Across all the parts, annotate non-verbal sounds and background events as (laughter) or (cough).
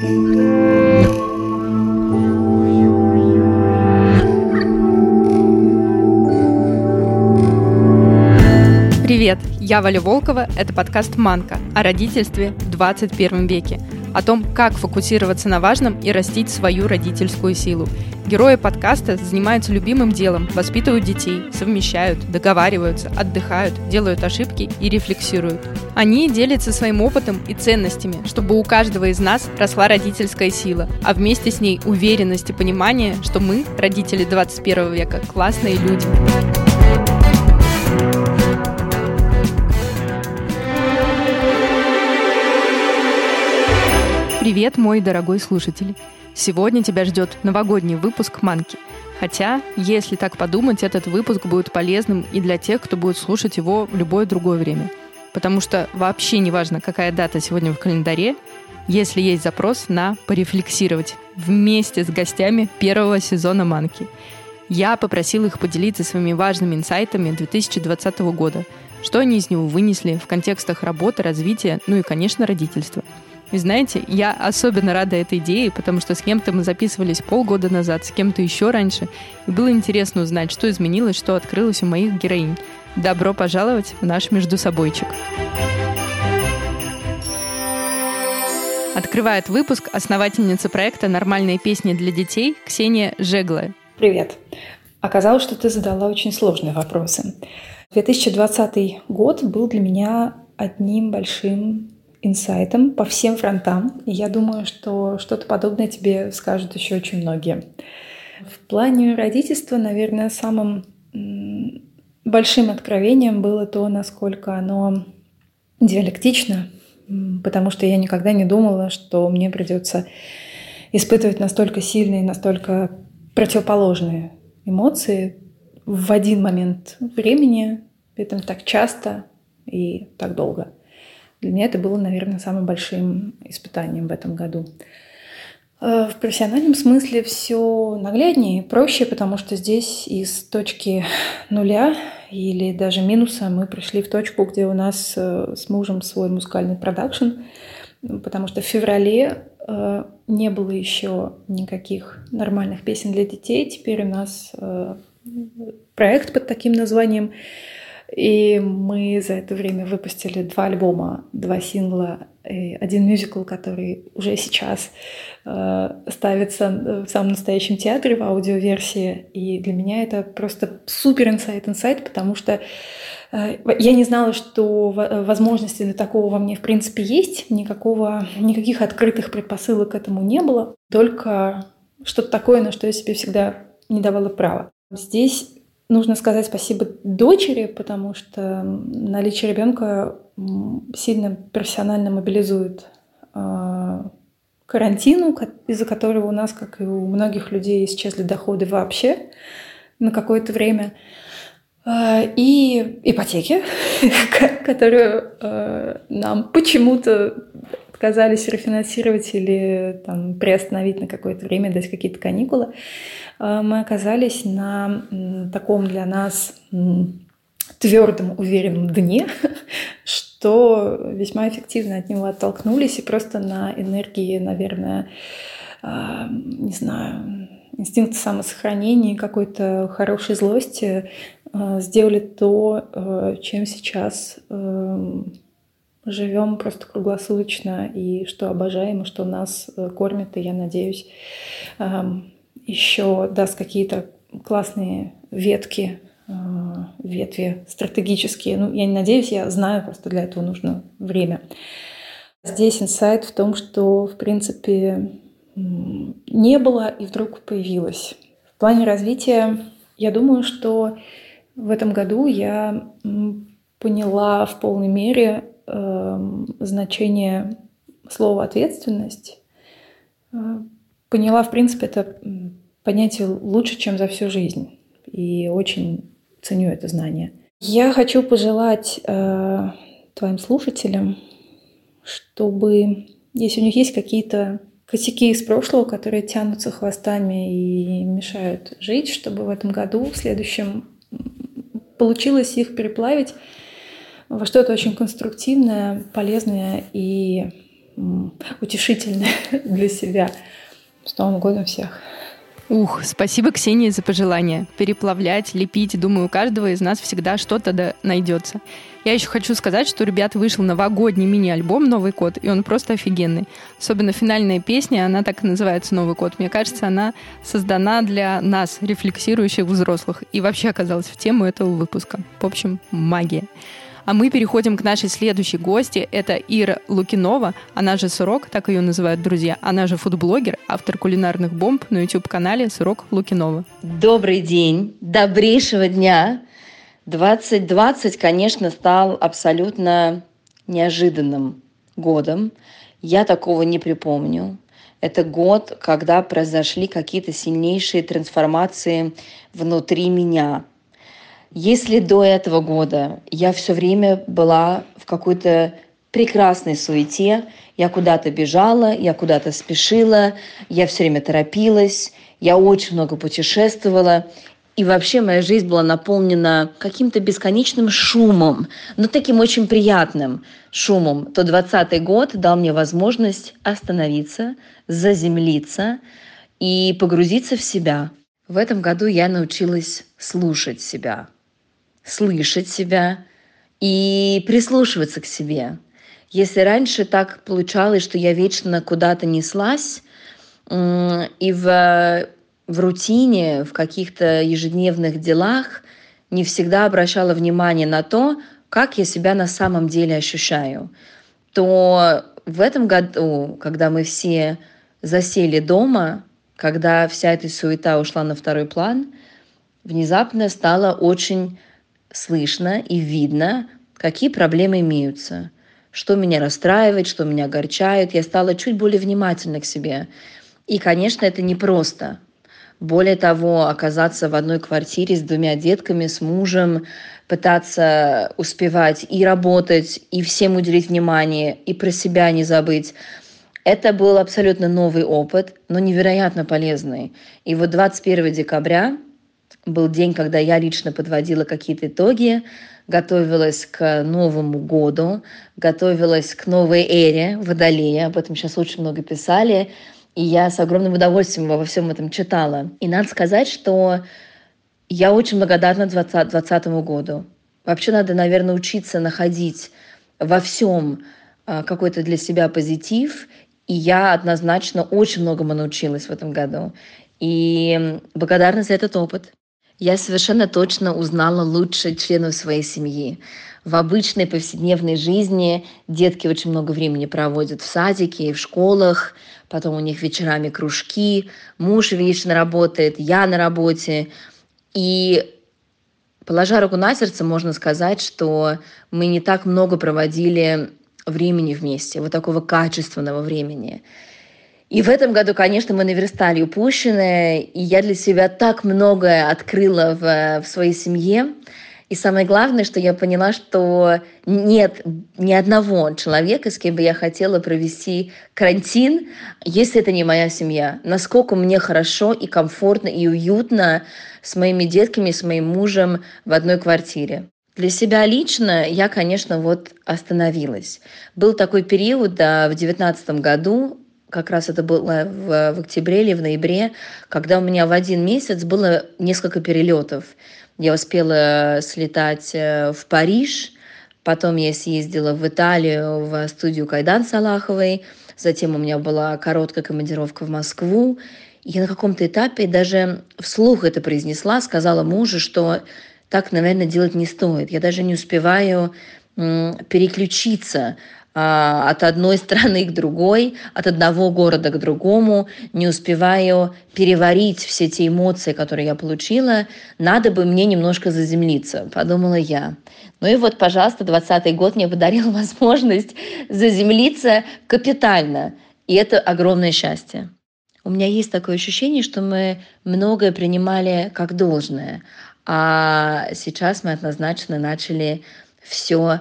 Привет, я Валя Волкова, это подкаст «Манка» о родительстве в 21 веке, о том, как фокусироваться на важном и растить свою родительскую силу. Герои подкаста занимаются любимым делом, воспитывают детей, совмещают, договариваются, отдыхают, делают ошибки и рефлексируют. Они делятся своим опытом и ценностями, чтобы у каждого из нас росла родительская сила, а вместе с ней уверенность и понимание, что мы, родители 21 века, классные люди. Привет, мой дорогой слушатель! Сегодня тебя ждет новогодний выпуск «Манки». Хотя, если так подумать, этот выпуск будет полезным и для тех, кто будет слушать его в любое другое время. Потому что вообще не важно, какая дата сегодня в календаре, если есть запрос на порефлексировать вместе с гостями первого сезона «Манки». Я попросила их поделиться своими важными инсайтами 2020 года, что они из него вынесли в контекстах работы, развития, ну и, конечно, родительства – и знаете, я особенно рада этой идее, потому что с кем-то мы записывались полгода назад, с кем-то еще раньше, и было интересно узнать, что изменилось, что открылось у моих героинь. Добро пожаловать в наш междусобойчик. Открывает выпуск основательница проекта «Нормальные песни для детей» Ксения Жеглая. Привет. Оказалось, что ты задала очень сложные вопросы. 2020 год был для меня одним большим инсайтом по всем фронтам. И я думаю, что что-то подобное тебе скажут еще очень многие. В плане родительства, наверное, самым большим откровением было то, насколько оно диалектично, потому что я никогда не думала, что мне придется испытывать настолько сильные, настолько противоположные эмоции в один момент времени, при этом так часто и так долго. Для меня это было, наверное, самым большим испытанием в этом году. Э, в профессиональном смысле все нагляднее, проще, потому что здесь из точки нуля или даже минуса мы пришли в точку, где у нас э, с мужем свой музыкальный продакшн, потому что в феврале э, не было еще никаких нормальных песен для детей. Теперь у нас проект под таким названием и мы за это время выпустили два альбома, два сингла, и один мюзикл, который уже сейчас э, ставится в самом настоящем театре в аудиоверсии. И для меня это просто супер инсайт-инсайт, потому что э, я не знала, что возможности для такого во мне в принципе есть, никакого, никаких открытых предпосылок к этому не было, только что-то такое, на что я себе всегда не давала права. Здесь Нужно сказать спасибо дочери, потому что наличие ребенка сильно профессионально мобилизует а, карантину, из-за которого у нас, как и у многих людей, исчезли доходы вообще на какое-то время. А, и ипотеки, (laughs) которую а, нам почему-то отказались рефинансировать или там, приостановить на какое-то время, дать какие-то каникулы. Э, мы оказались на таком для нас твердом, уверенном дне, (laughs) что весьма эффективно от него оттолкнулись и просто на энергии, наверное, э, не знаю, инстинкта самосохранения, какой-то хорошей злости э, сделали то, чем сейчас живем просто круглосуточно и что обожаем, и что нас кормит, и я надеюсь, эм, еще даст какие-то классные ветки, э, ветви стратегические. Ну, я не надеюсь, я знаю, просто для этого нужно время. Здесь инсайт в том, что, в принципе, не было и вдруг появилось. В плане развития, я думаю, что в этом году я поняла в полной мере э, значение слова ответственность. Э, поняла, в принципе, это понятие лучше, чем за всю жизнь. И очень ценю это знание. Я хочу пожелать э, твоим слушателям, чтобы, если у них есть какие-то косяки из прошлого, которые тянутся хвостами и мешают жить, чтобы в этом году, в следующем, получилось их переплавить во что-то очень конструктивное, полезное и утешительное (laughs) для себя. С Новым годом всех! Ух, спасибо, Ксении, за пожелание. Переплавлять, лепить, думаю, у каждого из нас всегда что-то да найдется. Я еще хочу сказать, что у ребят вышел новогодний мини-альбом «Новый код», и он просто офигенный. Особенно финальная песня, она так и называется «Новый код». Мне кажется, она создана для нас, рефлексирующих взрослых, и вообще оказалась в тему этого выпуска. В общем, магия. А мы переходим к нашей следующей гости. Это Ира Лукинова, она же Сурок, так ее называют друзья. Она же фудблогер, автор кулинарных бомб на YouTube-канале Сурок Лукинова. Добрый день, добрейшего дня. 2020, конечно, стал абсолютно неожиданным годом. Я такого не припомню. Это год, когда произошли какие-то сильнейшие трансформации внутри меня – если до этого года я все время была в какой-то прекрасной суете, я куда-то бежала, я куда-то спешила, я все время торопилась, я очень много путешествовала, и вообще моя жизнь была наполнена каким-то бесконечным шумом, но таким очень приятным шумом, то 20 год дал мне возможность остановиться, заземлиться и погрузиться в себя. В этом году я научилась слушать себя, слышать себя и прислушиваться к себе. Если раньше так получалось, что я вечно куда-то неслась, и в, в рутине, в каких-то ежедневных делах не всегда обращала внимание на то, как я себя на самом деле ощущаю, то в этом году, когда мы все засели дома, когда вся эта суета ушла на второй план, внезапно стало очень слышно и видно, какие проблемы имеются, что меня расстраивает, что меня огорчает. Я стала чуть более внимательна к себе. И, конечно, это непросто. Более того, оказаться в одной квартире с двумя детками, с мужем, пытаться успевать и работать, и всем уделить внимание, и про себя не забыть. Это был абсолютно новый опыт, но невероятно полезный. И вот 21 декабря был день, когда я лично подводила какие-то итоги, готовилась к Новому году, готовилась к новой эре Водолея. Об этом сейчас очень много писали. И я с огромным удовольствием во всем этом читала. И надо сказать, что я очень благодарна 2020 году. Вообще надо, наверное, учиться находить во всем а, какой-то для себя позитив. И я однозначно очень многому научилась в этом году. И благодарна за этот опыт я совершенно точно узнала лучше членов своей семьи. В обычной повседневной жизни детки очень много времени проводят в садике и в школах, потом у них вечерами кружки, муж вечно работает, я на работе. И положа руку на сердце, можно сказать, что мы не так много проводили времени вместе, вот такого качественного времени. И в этом году, конечно, мы наверстали упущенное, и я для себя так многое открыла в, в своей семье. И самое главное, что я поняла, что нет ни одного человека, с кем бы я хотела провести карантин, если это не моя семья. Насколько мне хорошо и комфортно и уютно с моими детками, с моим мужем в одной квартире. Для себя лично я, конечно, вот остановилась. Был такой период да, в девятнадцатом году, как раз это было в, в октябре или в ноябре, когда у меня в один месяц было несколько перелетов. Я успела слетать э, в Париж, потом я съездила в Италию в студию Кайдан Салаховой, затем у меня была короткая командировка в Москву. Я на каком-то этапе даже вслух это произнесла, сказала мужу, что так, наверное, делать не стоит. Я даже не успеваю переключиться от одной страны к другой, от одного города к другому, не успеваю переварить все те эмоции, которые я получила, надо бы мне немножко заземлиться, подумала я. Ну и вот, пожалуйста, 20 год мне подарил (laughs) возможность заземлиться капитально, и это огромное счастье. У меня есть такое ощущение, что мы многое принимали как должное, а сейчас мы однозначно начали все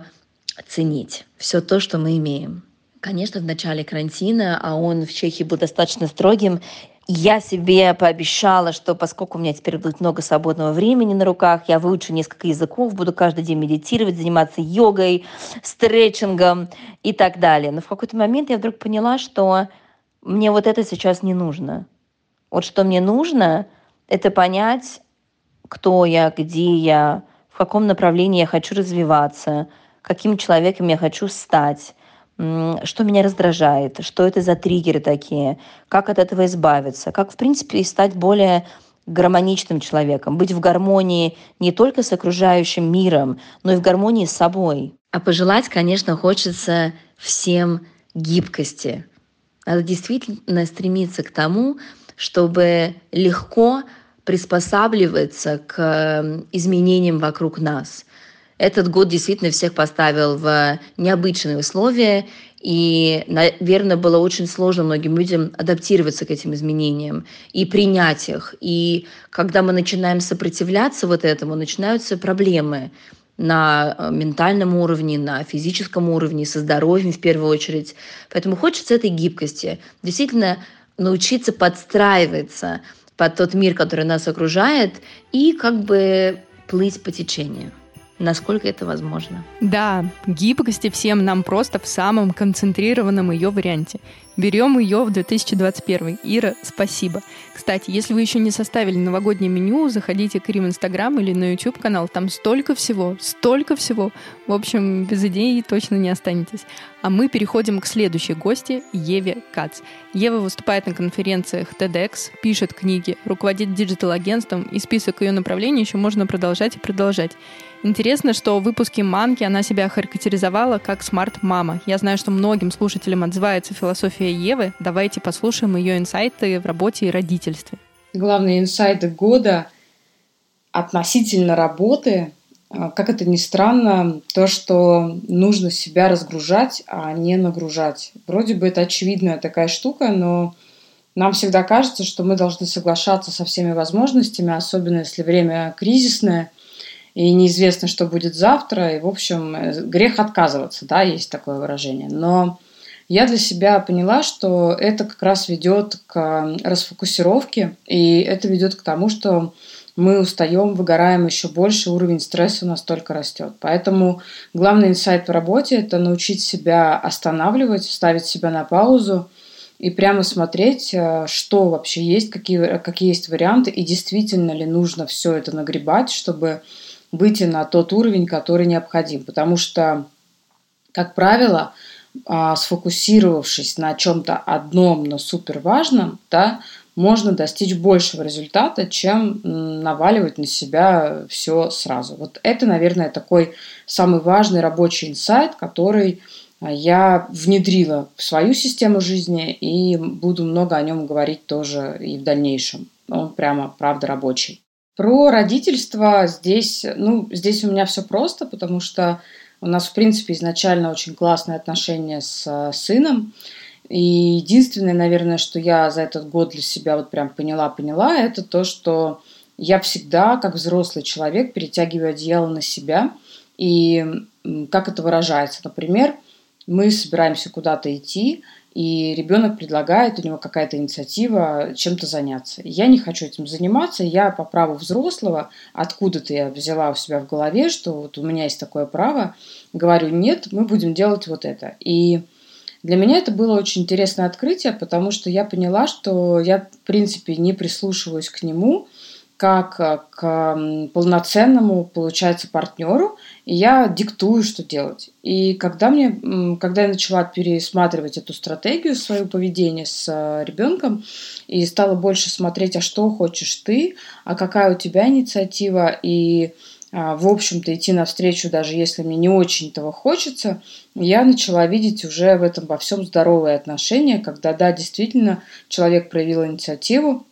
ценить все то, что мы имеем. Конечно, в начале карантина, а он в Чехии был достаточно строгим, я себе пообещала, что поскольку у меня теперь будет много свободного времени на руках, я выучу несколько языков, буду каждый день медитировать, заниматься йогой, стретчингом и так далее. Но в какой-то момент я вдруг поняла, что мне вот это сейчас не нужно. Вот что мне нужно, это понять, кто я, где я, в каком направлении я хочу развиваться, каким человеком я хочу стать что меня раздражает, что это за триггеры такие, как от этого избавиться, как, в принципе, стать более гармоничным человеком, быть в гармонии не только с окружающим миром, но и в гармонии с собой. А пожелать, конечно, хочется всем гибкости. Надо действительно стремиться к тому, чтобы легко приспосабливаться к изменениям вокруг нас – этот год действительно всех поставил в необычные условия, и, наверное, было очень сложно многим людям адаптироваться к этим изменениям и принять их. И когда мы начинаем сопротивляться вот этому, начинаются проблемы на э, ментальном уровне, на физическом уровне, со здоровьем в первую очередь. Поэтому хочется этой гибкости. Действительно научиться подстраиваться под тот мир, который нас окружает, и как бы плыть по течению насколько это возможно. Да, гибкости всем нам просто в самом концентрированном ее варианте. Берем ее в 2021. Ира, спасибо. Кстати, если вы еще не составили новогоднее меню, заходите к Рим Инстаграм или на YouTube канал. Там столько всего, столько всего. В общем, без идей точно не останетесь. А мы переходим к следующей гости, Еве Кац. Ева выступает на конференциях TEDx, пишет книги, руководит digital-агентством, и список ее направлений еще можно продолжать и продолжать. Интересно, что в выпуске «Манки» она себя характеризовала как smart-мама. Я знаю, что многим слушателям отзывается философия Евы. Давайте послушаем ее инсайты в работе и родительстве. Главные инсайты года относительно работы, а, как это ни странно, то, что нужно себя разгружать, а не нагружать. Вроде бы это очевидная такая штука, но нам всегда кажется, что мы должны соглашаться со всеми возможностями, особенно если время кризисное – и неизвестно, что будет завтра, и, в общем, э, грех отказываться, да, есть такое выражение. Но я для себя поняла, что это как раз ведет к расфокусировке, и это ведет к тому, что мы устаем, выгораем еще больше, уровень стресса у нас только растет. Поэтому главный инсайт в работе – это научить себя останавливать, ставить себя на паузу и прямо смотреть, э, что вообще есть, какие, какие есть варианты, и действительно ли нужно все это нагребать, чтобы выйти на тот уровень, который необходим. Потому что, как правило, сфокусировавшись на чем-то одном, но супер важном, да, можно достичь большего результата, чем наваливать на себя все сразу. Вот это, наверное, такой самый важный рабочий инсайт, который а, я внедрила в свою систему жизни и буду много о нем говорить тоже и в дальнейшем. Он прямо, правда, рабочий. Про родительство здесь, ну, здесь у меня все просто, потому что у нас, в принципе, изначально очень классные отношения с э, сыном. И единственное, наверное, что я за этот год для себя вот прям поняла-поняла, это то, что я всегда, как взрослый человек, перетягиваю одеяло на себя. И как это выражается? Например, мы собираемся куда-то идти, и ребенок предлагает, у него какая-то инициатива чем-то заняться. Я не хочу этим заниматься, я по праву взрослого, откуда-то я взяла у себя в голове, что вот у меня есть такое право, говорю, нет, мы будем делать вот это. И для меня это было очень интересное открытие, потому что я поняла, что я, в принципе, не прислушиваюсь к нему, как э, к полноценному, получается, партнеру, и я диктую, что делать. И когда, мне, когда я начала пересматривать эту стратегию своего поведения с э, ребенком и стала больше смотреть, а что хочешь ты, а какая у тебя инициатива, и а, в общем-то, идти навстречу, даже если мне не очень этого хочется, я начала видеть уже в этом во всем здоровые отношения, когда, да, действительно, человек проявил инициативу,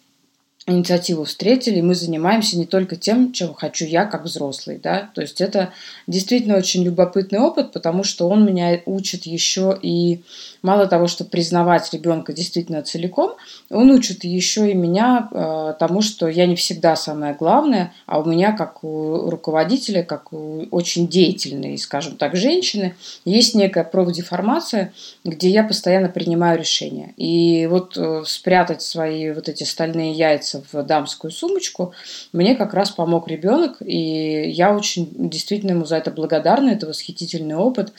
инициативу встретили, и мы занимаемся не только тем, чем хочу я как взрослый, да, то есть это действительно очень любопытный опыт, потому что он меня учит еще и мало того, что признавать ребенка действительно целиком, он учит еще и меня э, тому, что я не всегда самое главное, а у меня, как у руководителя, как у очень деятельной, скажем так, женщины, есть некая профдеформация, где я постоянно принимаю решения. И вот э, спрятать свои вот эти стальные яйца в дамскую сумочку мне как раз помог ребенок, и я очень действительно ему за это благодарна, это восхитительный опыт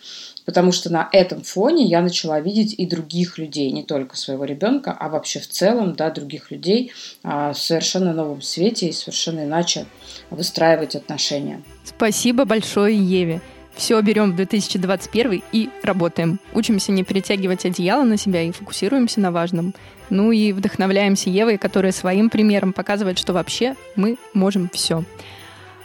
потому что на этом фоне я начала видеть и других людей, не только своего ребенка, а вообще в целом, да, других людей а, в совершенно новом свете и совершенно иначе выстраивать отношения. Спасибо большое Еве. Все берем в 2021 и работаем. Учимся не перетягивать одеяло на себя и фокусируемся на важном. Ну и вдохновляемся Евой, которая своим примером показывает, что вообще мы можем все.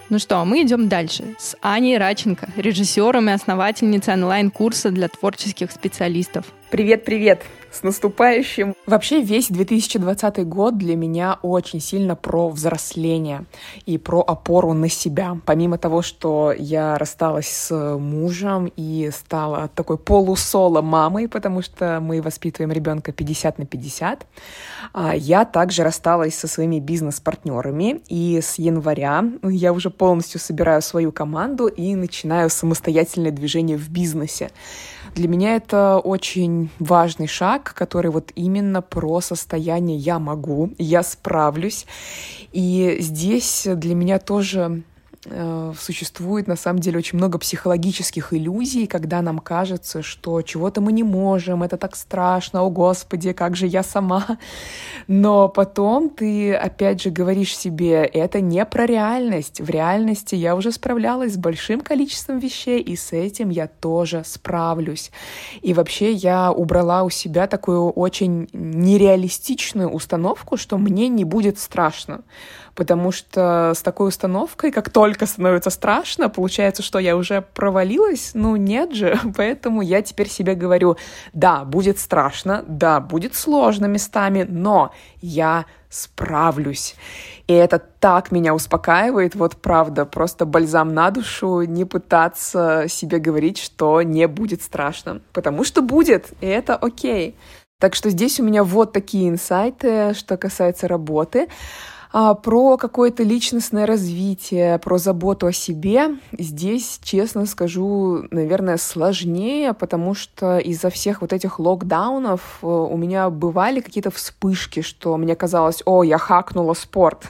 Ну что, мы идем дальше с Аней Раченко, режиссером и основательницей онлайн-курса для творческих специалистов. Привет-привет! С наступающим! Вообще весь 2020 год для меня очень сильно про взросление и про опору на себя. Помимо того, что я рассталась с мужем и стала такой полусоло мамой, потому что мы воспитываем ребенка 50 на 50, а, я также рассталась со своими бизнес-партнерами, и с января я уже полностью собираю свою команду и начинаю самостоятельное движение в бизнесе. Для меня это очень важный шаг, который вот именно про состояние «я могу», «я справлюсь». И здесь для меня тоже существует на самом деле очень много психологических иллюзий, когда нам кажется, что чего-то мы не можем, это так страшно, о господи, как же я сама. Но потом ты опять же говоришь себе, это не про реальность. В реальности я уже справлялась с большим количеством вещей, и с этим я тоже справлюсь. И вообще я убрала у себя такую очень нереалистичную установку, что мне не будет страшно потому что с такой установкой, как только становится страшно, получается, что я уже провалилась, ну нет же, (laughs) поэтому я теперь себе говорю, да, будет страшно, да, будет сложно местами, но я справлюсь. И это так меня успокаивает, вот правда, просто бальзам на душу, не пытаться себе говорить, что не будет страшно, потому что будет, и это окей. Так что здесь у меня вот такие инсайты, что касается работы. А, про какое-то личностное развитие, про заботу о себе. Здесь, честно скажу, наверное, сложнее, потому что из-за всех вот этих локдаунов э, у меня бывали какие-то вспышки, что мне казалось, о, я хакнула спорт.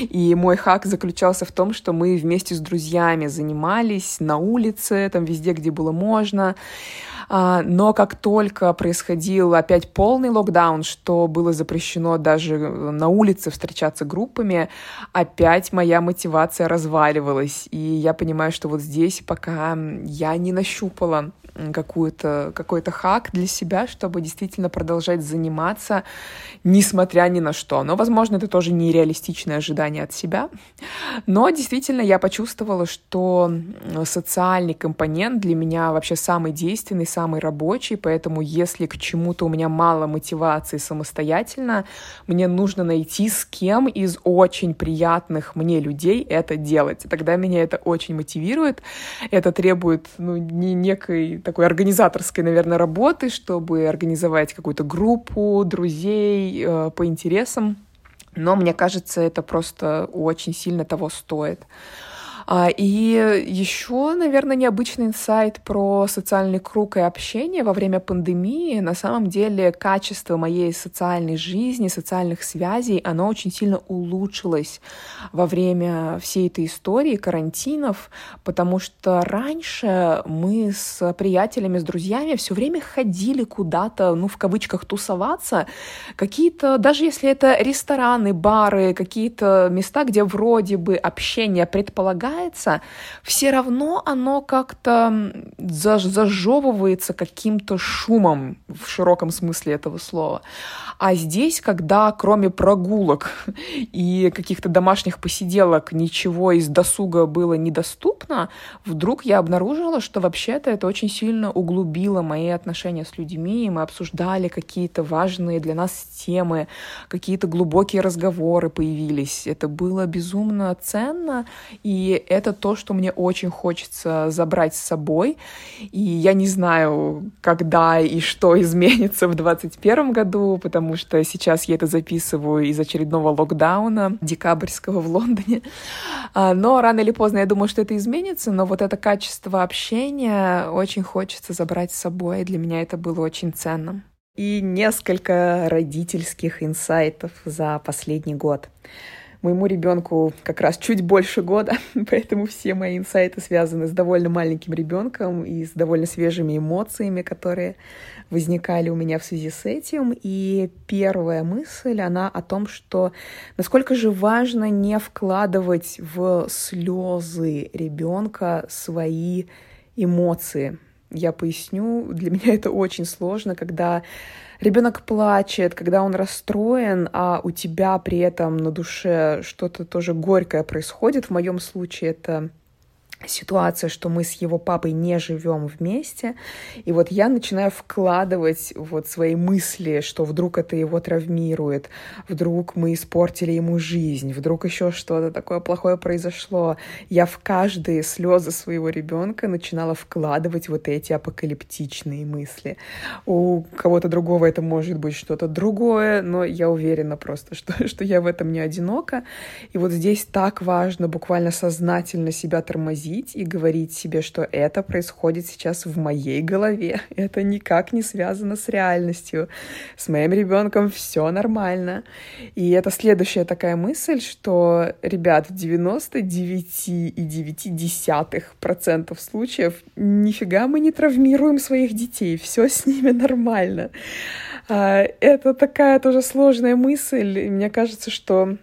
И мой хак заключался в том, что мы вместе с друзьями занимались на улице, там везде, где было можно. А, но как только происходил опять полный локдаун, что было запрещено даже на улице встречаться группами, опять моя мотивация разваливалась. И я понимаю, что вот здесь пока я не нащупала какую-то, какой-то хак для себя, чтобы действительно продолжать заниматься, несмотря ни на что. Но, возможно, это тоже нереалистичное ожидание от себя. Но действительно я почувствовала, что социальный компонент для меня вообще самый действенный, самый рабочий, поэтому если к чему-то у меня мало мотивации самостоятельно, мне нужно найти с кем из очень приятных мне людей это делать. Тогда меня это очень мотивирует. Это требует ну, не некой такой организаторской, наверное, работы, чтобы организовать какую-то группу друзей э, по интересам. Но мне кажется, это просто очень сильно того стоит. А, и еще, наверное, необычный инсайт про социальный круг и общение во время пандемии. На самом деле качество моей социальной жизни, социальных связей, оно очень сильно улучшилось во время всей этой истории карантинов, потому что раньше мы с приятелями, с друзьями все время ходили куда-то, ну, в кавычках, тусоваться. Какие-то, даже если это рестораны, бары, какие-то места, где вроде бы общение предполагается, случается, все равно оно как-то зажевывается каким-то шумом в широком смысле этого слова. А здесь, когда кроме прогулок (laughs) и каких-то домашних посиделок ничего из досуга было недоступно, вдруг я обнаружила, что вообще-то это очень сильно углубило мои отношения с людьми, и мы обсуждали какие-то важные для нас темы, какие-то глубокие разговоры появились. Это было безумно ценно, и это то, что мне очень хочется забрать с собой. И я не знаю, когда и что (laughs) изменится в 2021 году, потому что сейчас я это записываю из очередного локдауна декабрьского в Лондоне. А, но рано или поздно я думаю, что это изменится, но вот это качество общения очень хочется забрать с собой, и для меня это было очень ценным и несколько родительских инсайтов за последний год. Моему ребенку как раз чуть больше года, (laughs) поэтому все мои инсайты связаны с довольно маленьким ребенком и с довольно свежими эмоциями, которые возникали у меня в связи с этим. И первая мысль, она о том, что насколько же важно не вкладывать в слезы ребенка свои эмоции, я поясню, для меня это очень сложно, когда ребенок плачет, когда он расстроен, а у тебя при этом на душе что-то тоже горькое происходит. В моем случае это ситуация, что мы с его папой не живем вместе, и вот я начинаю вкладывать вот свои мысли, что вдруг это его травмирует, вдруг мы испортили ему жизнь, вдруг еще что-то такое плохое произошло. Я в каждые слезы своего ребенка начинала вкладывать вот эти апокалиптичные мысли. У кого-то другого это может быть что-то другое, но я уверена просто, (laughs) что, что я в этом не одинока. И вот здесь так важно буквально сознательно себя тормозить, тормозить и говорить себе, что это происходит сейчас в моей голове. (laughs) Это никак не связано с реальностью. С моим ребенком все нормально. И это следующая такая мысль, что, ребят, в 99,9% случаев нифига мы не травмируем своих детей, все с ними нормально. А, это такая тоже сложная мысль, мне кажется, что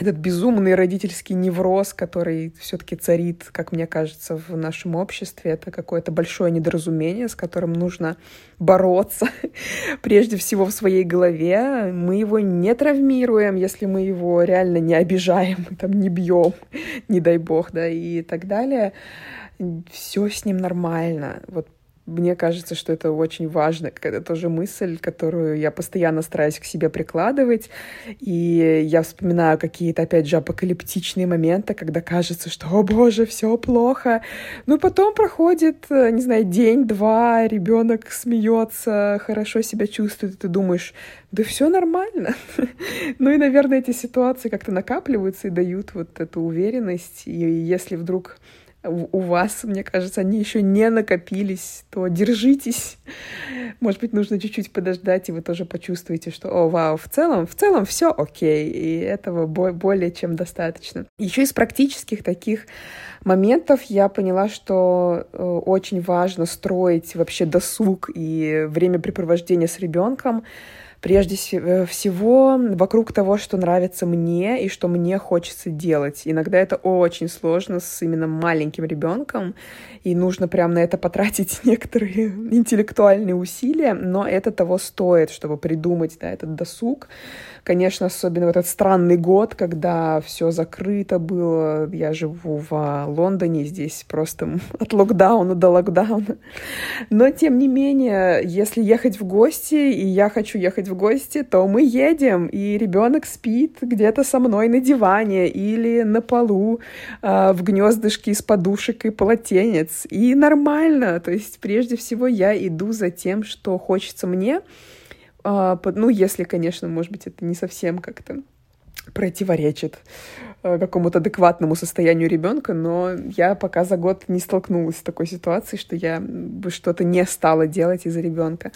этот безумный родительский невроз, который все-таки царит, как мне кажется, в нашем обществе, это какое-то большое недоразумение, с которым нужно бороться (laughs) прежде всего в своей голове. Мы его не травмируем, если мы его реально не обижаем, (laughs) там, не бьем, (laughs) не дай бог, да, и так далее. Все с ним нормально. Вот мне кажется, что это очень важно. Это тоже мысль, которую я постоянно стараюсь к себе прикладывать. И я вспоминаю какие-то, опять же, апокалиптичные моменты, когда кажется, что, о боже, все плохо. Но потом проходит, э, не знаю, день-два, ребенок смеется, хорошо себя чувствует, и ты думаешь, да все нормально. (laughs) ну и, наверное, эти ситуации как-то накапливаются и дают вот эту уверенность. И если вдруг у вас, мне кажется, они еще не накопились, то держитесь. Может быть, нужно чуть-чуть подождать, и вы тоже почувствуете, что, о, вау, в целом, в целом все окей, и этого более чем достаточно. Еще из практических таких моментов я поняла, что э, очень важно строить вообще досуг и времяпрепровождение с ребенком прежде э, всего вокруг того, что нравится мне и что мне хочется делать. Иногда это очень сложно с именно маленьким ребенком, и нужно прям на это потратить (laughs) некоторые интеллектуальные усилия, но это того стоит, чтобы придумать да, этот досуг. Конечно, особенно в этот странный год, когда все закрыто было. Я живу в Лондоне, здесь просто (laughs) от локдауна до локдауна. Но, тем не менее, если ехать в гости, и я хочу ехать в гости, то мы едем, и ребенок спит где-то со мной на диване или на полу э, в гнездышке из подушек и полотенец. И нормально. То есть, прежде всего, я иду за тем, что хочется мне. Э, ну, если, конечно, может быть, это не совсем как-то противоречит Э, какому-то адекватному состоянию ребенка, но я пока за год не столкнулась с такой ситуацией, что я бы что-то не стала делать из-за ребенка.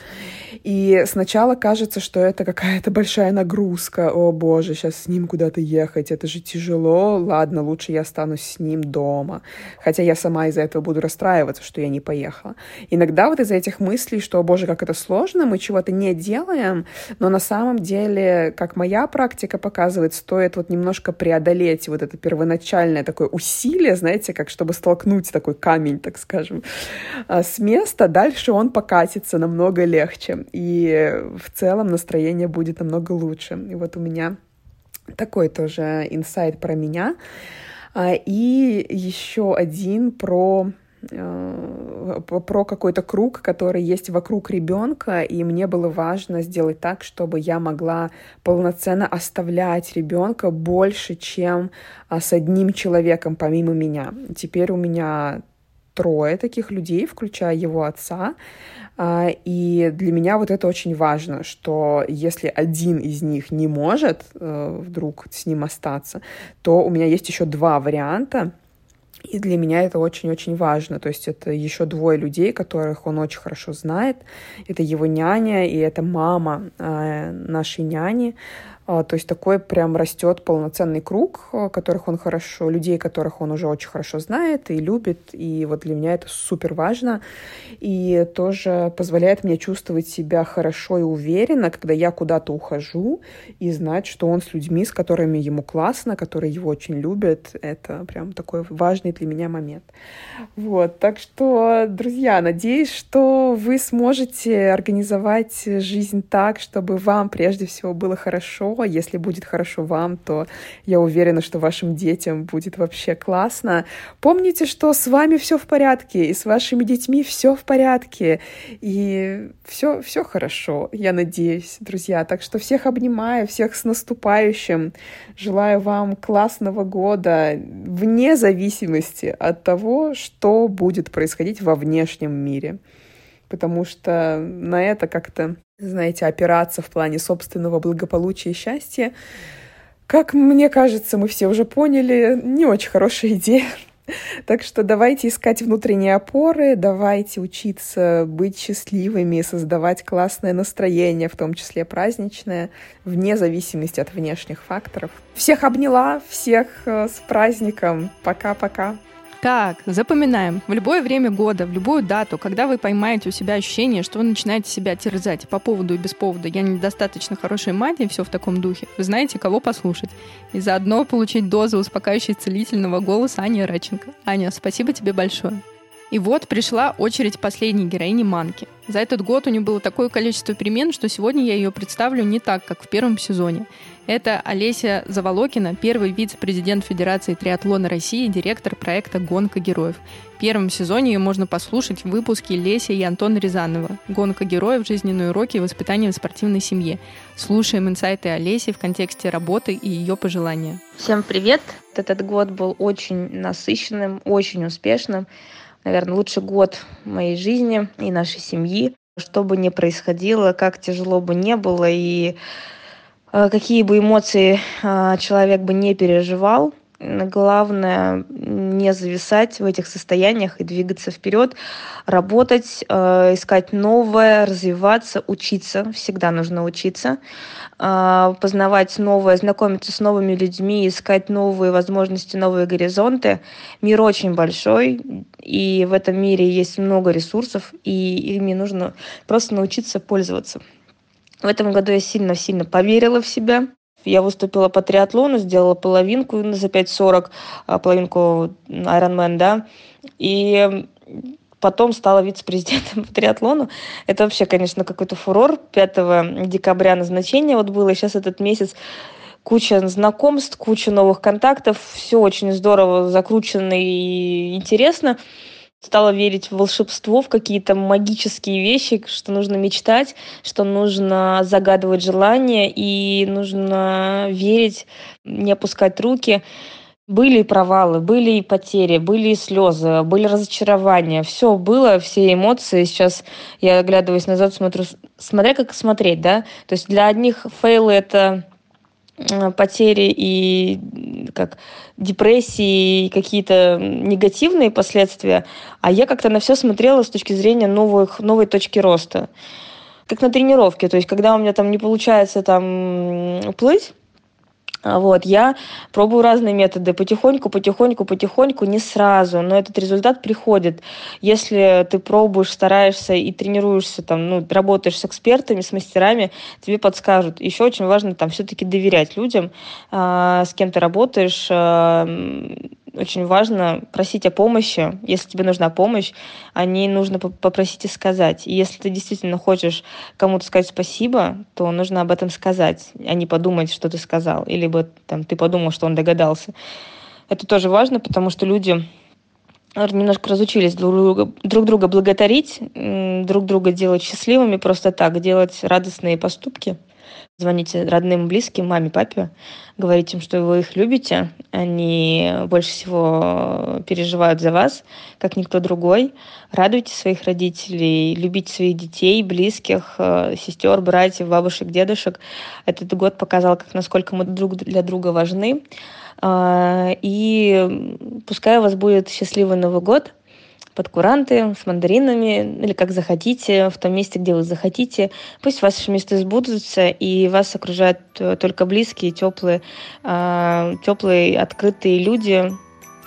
И сначала кажется, что это какая-то большая нагрузка. О боже, сейчас с ним куда-то ехать, это же тяжело. Ладно, лучше я останусь с ним дома. Хотя я сама из-за этого буду расстраиваться, что я не поехала. Иногда вот из-за этих мыслей, что, о боже, как это сложно, мы чего-то не делаем, но на самом деле, как моя практика показывает, стоит вот немножко преодолеть вот это первоначальное такое усилие, знаете, как чтобы столкнуть такой камень, так скажем, а, с места, дальше он покатится намного легче. И в целом настроение будет намного лучше. И вот у меня такой тоже инсайт про меня. А, и еще один про про какой-то круг, который есть вокруг ребенка, и мне было важно сделать так, чтобы я могла полноценно оставлять ребенка больше, чем а, с одним человеком помимо меня. Теперь у меня трое таких людей, включая его отца. А, и для меня вот это очень важно, что если один из них не может э, вдруг с ним остаться, то у меня есть еще два варианта, и для меня это очень-очень важно. То есть это еще двое людей, которых он очень хорошо знает. Это его няня и это мама э, нашей няни. А, то есть такой прям растет полноценный круг, а, которых он хорошо, людей, которых он уже очень хорошо знает и любит. И вот для меня это супер важно. И тоже позволяет мне чувствовать себя хорошо и уверенно, когда я куда-то ухожу, и знать, что он с людьми, с которыми ему классно, которые его очень любят. Это прям такой важный для меня момент. Вот, так что, друзья, надеюсь, что вы сможете организовать жизнь так, чтобы вам прежде всего было хорошо, если будет хорошо вам, то я уверена, что вашим детям будет вообще классно. Помните, что с вами все в порядке, и с вашими детьми все в порядке, и все, все хорошо, я надеюсь, друзья. Так что всех обнимаю, всех с наступающим. Желаю вам классного года, вне зависимости от того, что будет происходить во внешнем мире потому что на это как-то, знаете, опираться в плане собственного благополучия и счастья, как мне кажется, мы все уже поняли, не очень хорошая идея. (laughs) Так что давайте искать внутренние опоры, давайте учиться быть счастливыми, создавать классное настроение, в том числе праздничное, вне зависимости от внешних факторов. Всех обняла, всех э, с праздником. Пока-пока. Так, запоминаем. В любое время года, в любую дату, когда вы поймаете у себя ощущение, что вы начинаете себя терзать по поводу и без повода, я недостаточно хорошая мать и все в таком духе, вы знаете, кого послушать. И заодно получить дозу успокаивающей целительного голоса Ани Раченко. Аня, спасибо тебе большое. И вот пришла очередь последней героини Манки. За этот год у нее было такое количество перемен, что сегодня я ее представлю не так, как в первом сезоне. Это Олеся Заволокина, первый вице-президент Федерации триатлона России, директор проекта «Гонка героев». В первом сезоне ее можно послушать в выпуске Леся и Антона Рязанова «Гонка героев. Жизненные уроки и воспитание в спортивной семье». Слушаем инсайты Олеси в контексте работы и ее пожелания. Всем привет! Этот год был очень насыщенным, очень успешным наверное, лучший год моей жизни и нашей семьи. Что бы ни происходило, как тяжело бы не было и э, какие бы эмоции э, человек бы не переживал, главное не зависать в этих состояниях и двигаться вперед, работать, э, искать новое, развиваться, учиться. Всегда нужно учиться, э, познавать новое, знакомиться с новыми людьми, искать новые возможности, новые горизонты. Мир очень большой, и в этом мире есть много ресурсов, и ими нужно просто научиться пользоваться. В этом году я сильно-сильно поверила в себя, я выступила по триатлону, сделала половинку за 5.40, а, половинку Ironman, да, и потом стала вице-президентом по триатлону. Это вообще, конечно, какой-то фурор. 5 декабря назначение вот было, и сейчас этот месяц куча знакомств, куча новых контактов, все очень здорово, закручено и интересно стала верить в волшебство, в какие-то магические вещи, что нужно мечтать, что нужно загадывать желания и нужно верить, не опускать руки. Были и провалы, были и потери, были и слезы, были разочарования. Все было, все эмоции. Сейчас я оглядываюсь назад, смотрю, смотря как смотреть, да. То есть для одних фейлы это потери и как депрессии и какие-то негативные последствия, а я как-то на все смотрела с точки зрения новых, новой точки роста. Как на тренировке, то есть когда у меня там не получается там плыть, вот, я пробую разные методы, потихоньку, потихоньку, потихоньку, не сразу, но этот результат приходит. Если ты пробуешь, стараешься и тренируешься, там, ну, работаешь с экспертами, с мастерами, тебе подскажут. Еще очень важно там все-таки доверять людям, э, с кем ты работаешь, э, очень важно просить о помощи. Если тебе нужна помощь, о ней нужно попросить и сказать. И если ты действительно хочешь кому-то сказать спасибо, то нужно об этом сказать, а не подумать, что ты сказал. Или бы там, ты подумал, что он догадался. Это тоже важно, потому что люди немножко разучились друг друга, друг друга благодарить, друг друга делать счастливыми просто так, делать радостные поступки – Звоните родным, близким, маме, папе, говорите им, что вы их любите, они больше всего переживают за вас, как никто другой. Радуйте своих родителей, любите своих детей, близких, э, сестер, братьев, бабушек, дедушек. Этот год показал, как насколько мы друг для друга важны. А, и пускай у вас будет счастливый Новый год – под куранты, с мандаринами, или как захотите, в том месте, где вы захотите. Пусть ваши мечты сбудутся, и вас окружают э, только близкие, теплые, а, теплые, открытые люди,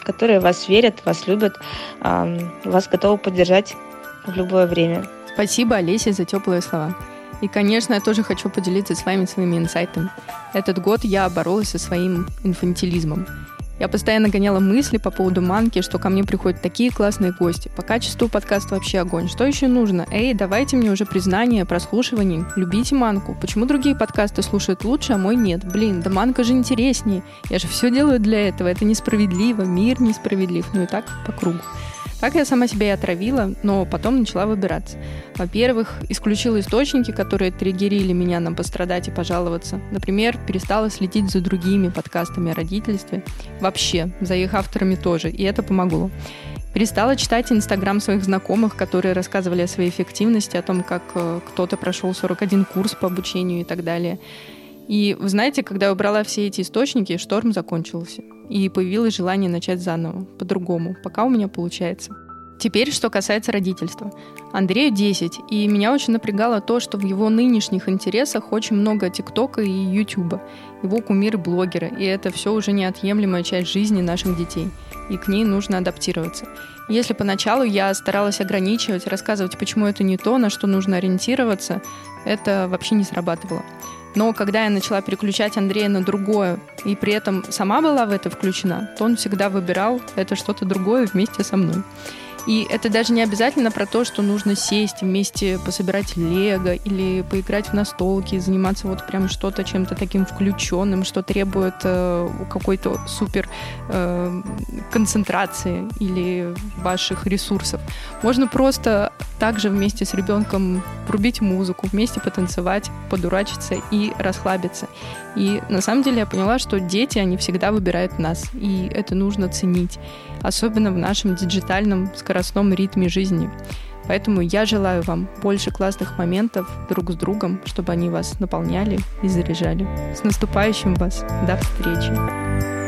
которые вас верят, вас любят, вас готовы поддержать в любое время. Спасибо, Олесе, за теплые слова. И, конечно, я тоже хочу поделиться с вами своими инсайтами. Этот год я боролась со своим инфантилизмом. Я постоянно гоняла мысли по поводу манки, что ко мне приходят такие классные гости. По качеству подкаст вообще огонь. Что еще нужно? Эй, давайте мне уже признание, прослушиваний. Любите манку. Почему другие подкасты слушают лучше, а мой нет? Блин, да манка же интереснее. Я же все делаю для этого. Это несправедливо. Мир несправедлив. Ну и так по кругу. Так я сама себя и отравила, но потом начала выбираться. Во-первых, исключила источники, которые триггерили меня на пострадать и пожаловаться. Например, перестала следить за другими подкастами о родительстве. Вообще, за их авторами тоже, и это помогло. Перестала читать инстаграм своих знакомых, которые рассказывали о своей эффективности, о том, как э, кто-то прошел 41 курс по обучению и так далее. И вы знаете, когда я убрала все эти источники, шторм закончился. И появилось желание начать заново, по-другому, пока у меня получается. Теперь, что касается родительства. Андрею 10, и меня очень напрягало то, что в его нынешних интересах очень много ТикТока и Ютуба. Его кумиры блогеры, и это все уже неотъемлемая часть жизни наших детей, и к ней нужно адаптироваться. Если поначалу я старалась ограничивать, рассказывать, почему это не то, на что нужно ориентироваться, это вообще не срабатывало. Но когда я начала переключать Андрея на другое, и при этом сама была в это включена, то он всегда выбирал это что-то другое вместе со мной. И это даже не обязательно про то, что нужно сесть вместе, пособирать лего или поиграть в настолки, заниматься вот прям что-то чем-то таким включенным, что требует э, какой-то супер э, концентрации или ваших ресурсов. Можно просто также вместе с ребенком врубить музыку, вместе потанцевать, подурачиться и расслабиться. И на самом деле я поняла, что дети, они всегда выбирают нас, и это нужно ценить, особенно в нашем диджитальном скоростном ритме жизни. Поэтому я желаю вам больше классных моментов друг с другом, чтобы они вас наполняли и заряжали. С наступающим вас! До встречи!